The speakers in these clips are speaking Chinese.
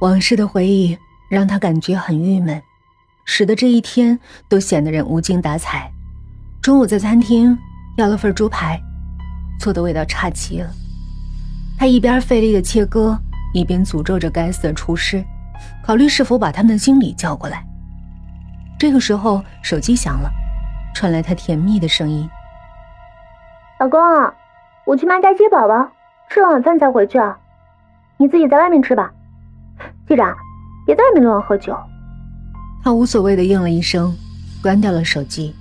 往事的回忆让他感觉很郁闷，使得这一天都显得人无精打采。中午在餐厅要了份猪排，做的味道差极了。他一边费力的切割，一边诅咒着该死的厨师，考虑是否把他们的经理叫过来。这个时候，手机响了，传来他甜蜜的声音：“老公，我去妈家接宝宝，吃了晚饭再回去啊，你自己在外面吃吧。”记着，别在外面乱喝酒。他无所谓的应了一声，关掉了手机。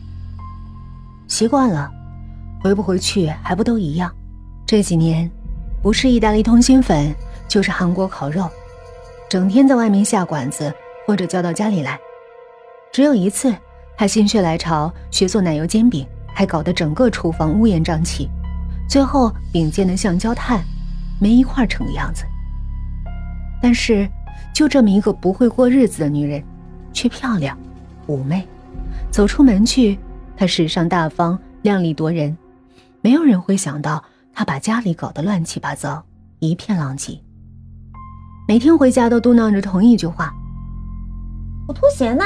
习惯了，回不回去还不都一样？这几年，不是意大利通心粉，就是韩国烤肉，整天在外面下馆子或者叫到家里来。只有一次，他心血来潮学做奶油煎饼，还搞得整个厨房乌烟瘴气，最后饼煎得像焦炭，没一块成的样子。但是。就这么一个不会过日子的女人，却漂亮、妩媚。走出门去，她时尚大方、靓丽夺人。没有人会想到她把家里搞得乱七八糟，一片狼藉。每天回家都嘟囔着同一句话：“我拖鞋呢？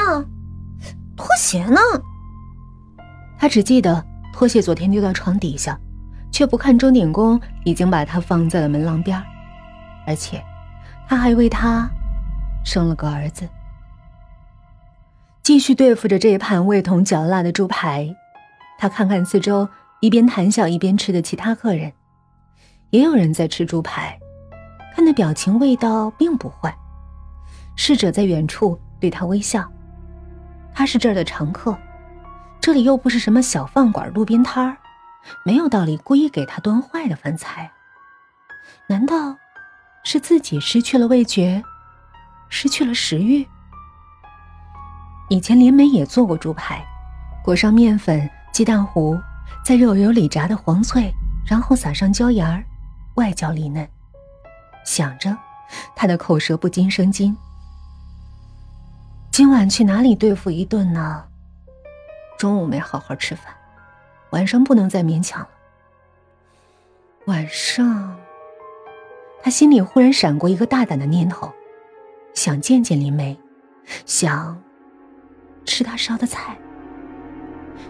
拖鞋呢？”她只记得拖鞋昨天丢到床底下，却不看钟点工已经把它放在了门廊边而且，他还为他。生了个儿子，继续对付着这一盘味同嚼蜡的猪排。他看看四周，一边谈笑一边吃的其他客人，也有人在吃猪排，看那表情，味道并不坏。侍者在远处对他微笑，他是这儿的常客，这里又不是什么小饭馆、路边摊儿，没有道理故意给他端坏的饭菜。难道是自己失去了味觉？失去了食欲。以前林梅也做过猪排，裹上面粉、鸡蛋糊，在热油里炸的黄脆，然后撒上椒盐儿，外焦里嫩。想着，他的口舌不禁生津。今晚去哪里对付一顿呢？中午没好好吃饭，晚上不能再勉强了。晚上，他心里忽然闪过一个大胆的念头。想见见林梅，想吃她烧的菜。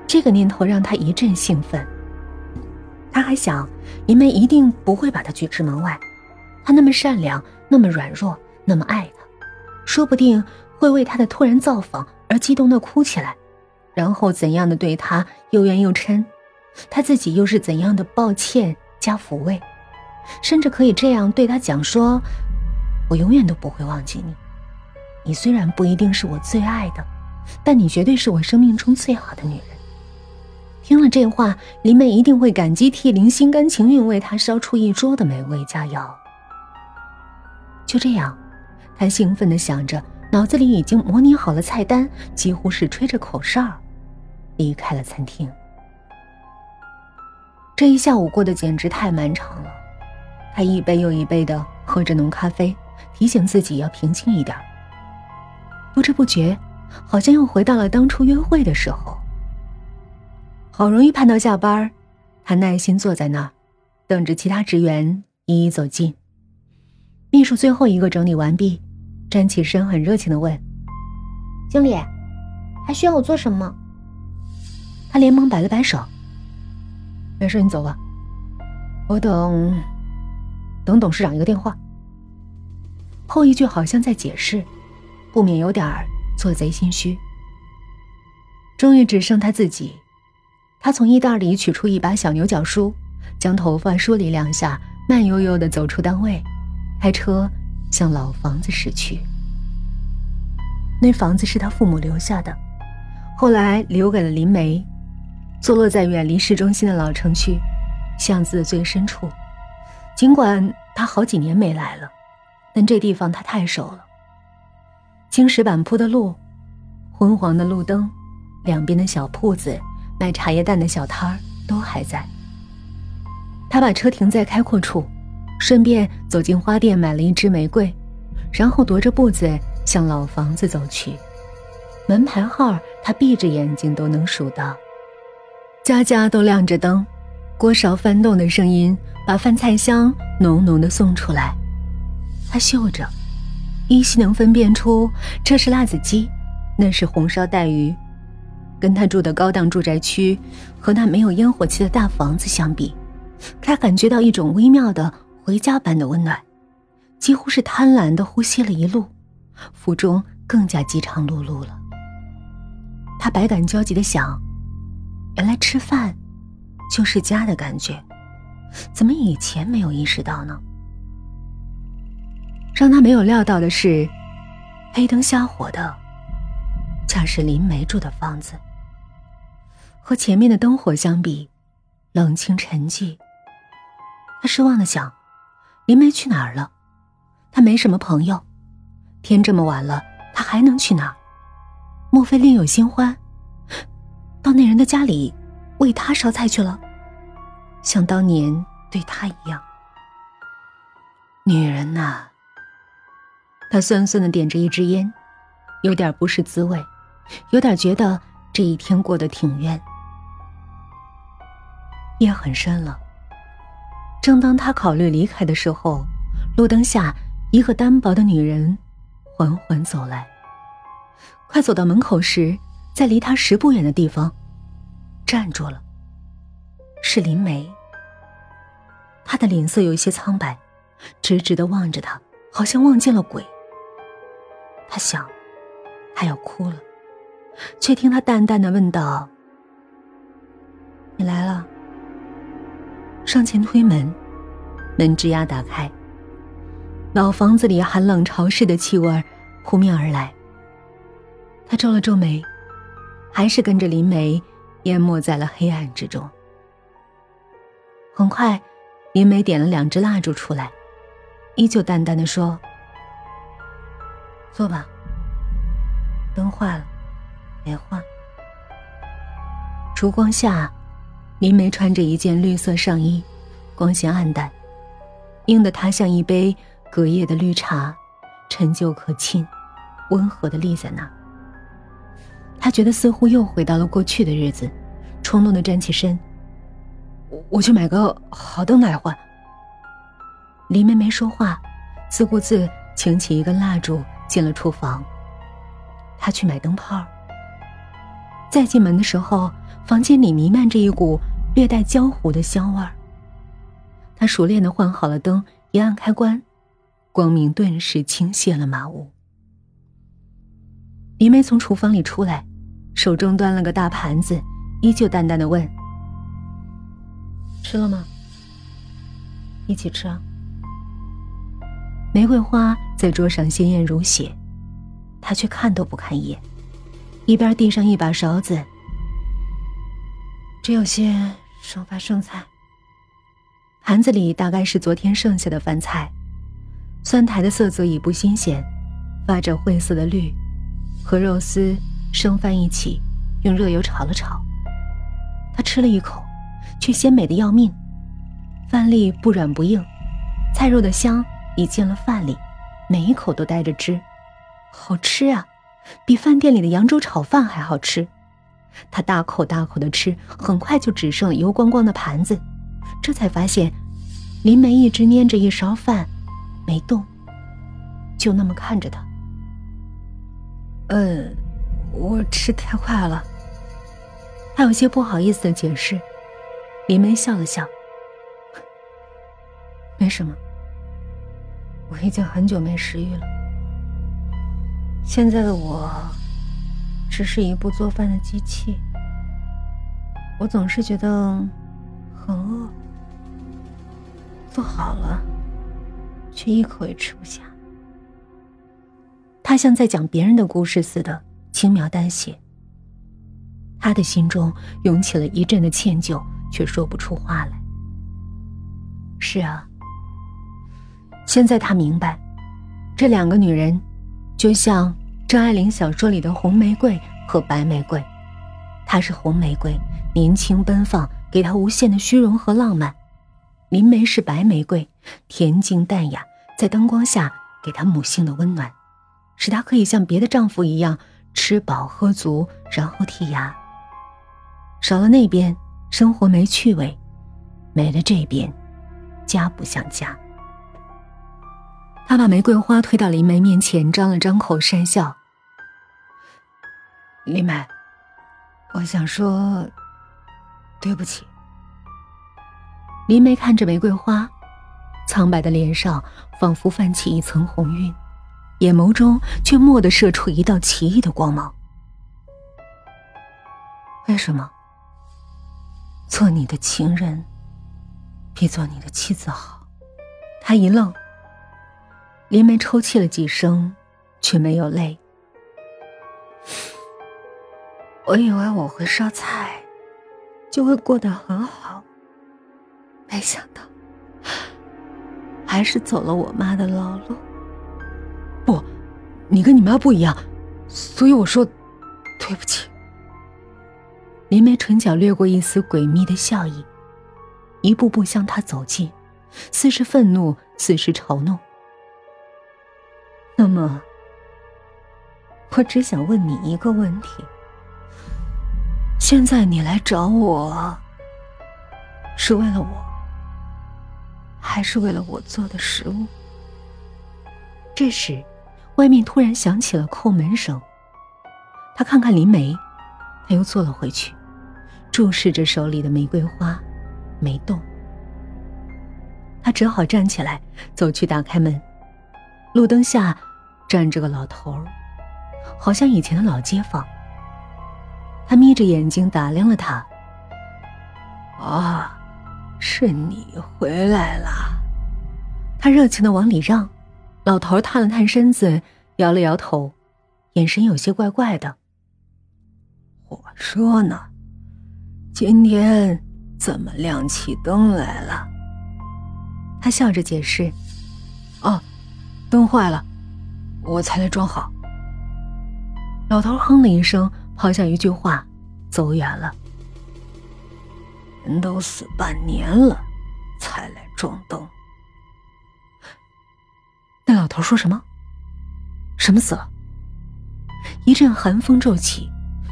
这个念头让他一阵兴奋。他还想，林梅一定不会把他拒之门外。她那么善良，那么软弱，那么爱他，说不定会为他的突然造访而激动的哭起来，然后怎样的对他又怨又嗔，他自己又是怎样的抱歉加抚慰，甚至可以这样对他讲说。我永远都不会忘记你。你虽然不一定是我最爱的，但你绝对是我生命中最好的女人。听了这话，林妹一定会感激涕零，心甘情愿为他烧出一桌的美味佳肴。就这样，他兴奋地想着，脑子里已经模拟好了菜单，几乎是吹着口哨，离开了餐厅。这一下午过得简直太漫长了，他一杯又一杯地喝着浓咖啡。提醒自己要平静一点。不知不觉，好像又回到了当初约会的时候。好容易盼到下班，他耐心坐在那儿，等着其他职员一一走近。秘书最后一个整理完毕，站起身，很热情的问：“经理，还需要我做什么？”他连忙摆了摆手：“没事，你走吧。我等等董事长一个电话。”后一句好像在解释，不免有点做贼心虚。终于只剩他自己，他从衣袋里取出一把小牛角梳，将头发梳理两下，慢悠悠的走出单位，开车向老房子驶去。那房子是他父母留下的，后来留给了林梅，坐落在远离市中心的老城区，巷子最深处。尽管他好几年没来了。但这地方他太熟了。青石板铺的路，昏黄的路灯，两边的小铺子，卖茶叶蛋的小摊儿都还在。他把车停在开阔处，顺便走进花店买了一支玫瑰，然后踱着步子向老房子走去。门牌号他闭着眼睛都能数到，家家都亮着灯，锅勺翻动的声音把饭菜香浓浓的送出来。他嗅着，依稀能分辨出这是辣子鸡，那是红烧带鱼。跟他住的高档住宅区和那没有烟火气的大房子相比，他感觉到一种微妙的回家般的温暖，几乎是贪婪的呼吸了一路，腹中更加饥肠辘辘了。他百感交集的想：原来吃饭就是家的感觉，怎么以前没有意识到呢？让他没有料到的是，黑灯瞎火的，恰是林梅住的房子。和前面的灯火相比，冷清沉寂。他失望的想：林梅去哪儿了？他没什么朋友，天这么晚了，他还能去哪儿？莫非另有新欢？到那人的家里为他烧菜去了，像当年对他一样。女人呐，他酸酸的点着一支烟，有点不是滋味，有点觉得这一天过得挺冤。夜很深了。正当他考虑离开的时候，路灯下一个单薄的女人缓缓走来。快走到门口时，在离他十步远的地方站住了。是林梅。她的脸色有一些苍白，直直的望着他，好像望见了鬼。他想，他要哭了，却听他淡淡的问道：“你来了。”上前推门，门吱呀打开。老房子里寒冷潮湿的气味扑面而来。他皱了皱眉，还是跟着林梅淹没在了黑暗之中。很快，林梅点了两支蜡烛出来，依旧淡淡的说：“坐吧。灯坏了，没换。”烛光下。林梅穿着一件绿色上衣，光线暗淡，映得她像一杯隔夜的绿茶，陈旧可亲，温和的立在那儿。他觉得似乎又回到了过去的日子，冲动的站起身：“我去买个好灯来换。”林梅没说话，自顾自擎起一根蜡烛进了厨房。他去买灯泡。再进门的时候，房间里弥漫着一股。略带焦糊的香味儿。他熟练的换好了灯，一按开关，光明顿时倾泻了满屋。林梅从厨房里出来，手中端了个大盘子，依旧淡淡的问：“吃了吗？一起吃啊。”玫瑰花在桌上鲜艳如血，他却看都不看一眼，一边递上一把勺子，只有些。剩饭剩菜，盘子里大概是昨天剩下的饭菜，酸苔的色泽已不新鲜，发着灰色的绿，和肉丝、生饭一起用热油炒了炒。他吃了一口，却鲜美的要命，饭粒不软不硬，菜肉的香已进了饭里，每一口都带着汁，好吃啊，比饭店里的扬州炒饭还好吃。他大口大口的吃，很快就只剩油光光的盘子，这才发现，林梅一直捏着一勺饭，没动，就那么看着他。嗯，我吃太快了。他有些不好意思的解释。林梅笑了笑，没什么，我已经很久没食欲了。现在的我。只是一部做饭的机器，我总是觉得很饿，做好了，却一口也吃不下。他像在讲别人的故事似的，轻描淡写。他的心中涌起了一阵的歉疚，却说不出话来。是啊，现在他明白，这两个女人，就像……张爱玲小说里的红玫瑰和白玫瑰，她是红玫瑰，年轻奔放，给她无限的虚荣和浪漫；林梅是白玫瑰，恬静淡雅，在灯光下给她母性的温暖，使她可以像别的丈夫一样吃饱喝足，然后剔牙。少了那边，生活没趣味；没了这边，家不像家。他把玫瑰花推到林梅面前，张了张口，讪笑：“林梅，我想说对不起。”林梅看着玫瑰花，苍白的脸上仿佛泛起一层红晕，眼眸中却蓦地射出一道奇异的光芒。为什么？做你的情人比做你的妻子好？他一愣。林梅抽泣了几声，却没有泪。我以为我会烧菜，就会过得很好，没想到还是走了我妈的老路。不，你跟你妈不一样，所以我说对不起。林梅唇角掠过一丝诡秘的笑意，一步步向他走近，似是愤怒，似是嘲弄。那么，我只想问你一个问题：现在你来找我，是为了我，还是为了我做的食物？这时，外面突然响起了叩门声。他看看林梅，他又坐了回去，注视着手里的玫瑰花，没动。他只好站起来，走去打开门。路灯下。站着个老头，好像以前的老街坊。他眯着眼睛打量了他。啊，是你回来了！他热情的往里让。老头探了探身子，摇了摇头，眼神有些怪怪的。我说呢，今天怎么亮起灯来了？他笑着解释：“哦，灯坏了。”我才来装好。老头哼了一声，抛下一句话，走远了。人都死半年了，才来装灯。那老头说什么？什么死了？一阵寒风骤起，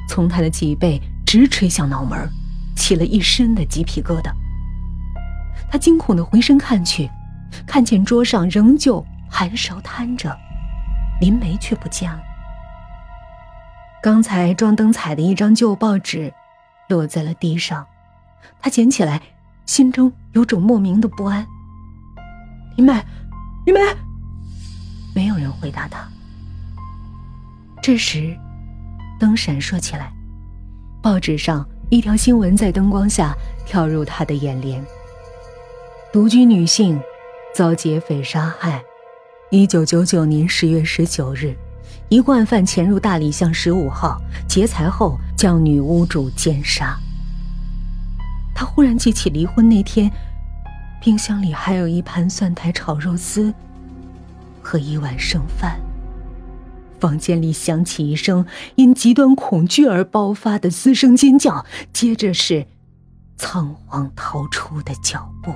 从他的脊背直吹向脑门，起了一身的鸡皮疙瘩。他惊恐的回身看去，看见桌上仍旧寒烧摊着。林梅却不见了。刚才装灯彩的一张旧报纸，落在了地上。他捡起来，心中有种莫名的不安。林梅，林梅，没有人回答他。这时，灯闪烁起来，报纸上一条新闻在灯光下跳入他的眼帘：独居女性遭劫匪杀害。一九九九年十月十九日，一惯犯潜入大理巷十五号劫财后，将女屋主奸杀。他忽然记起离婚那天，冰箱里还有一盘蒜苔炒肉丝和一碗剩饭。房间里响起一声因极端恐惧而爆发的嘶声尖叫，接着是仓皇逃出的脚步。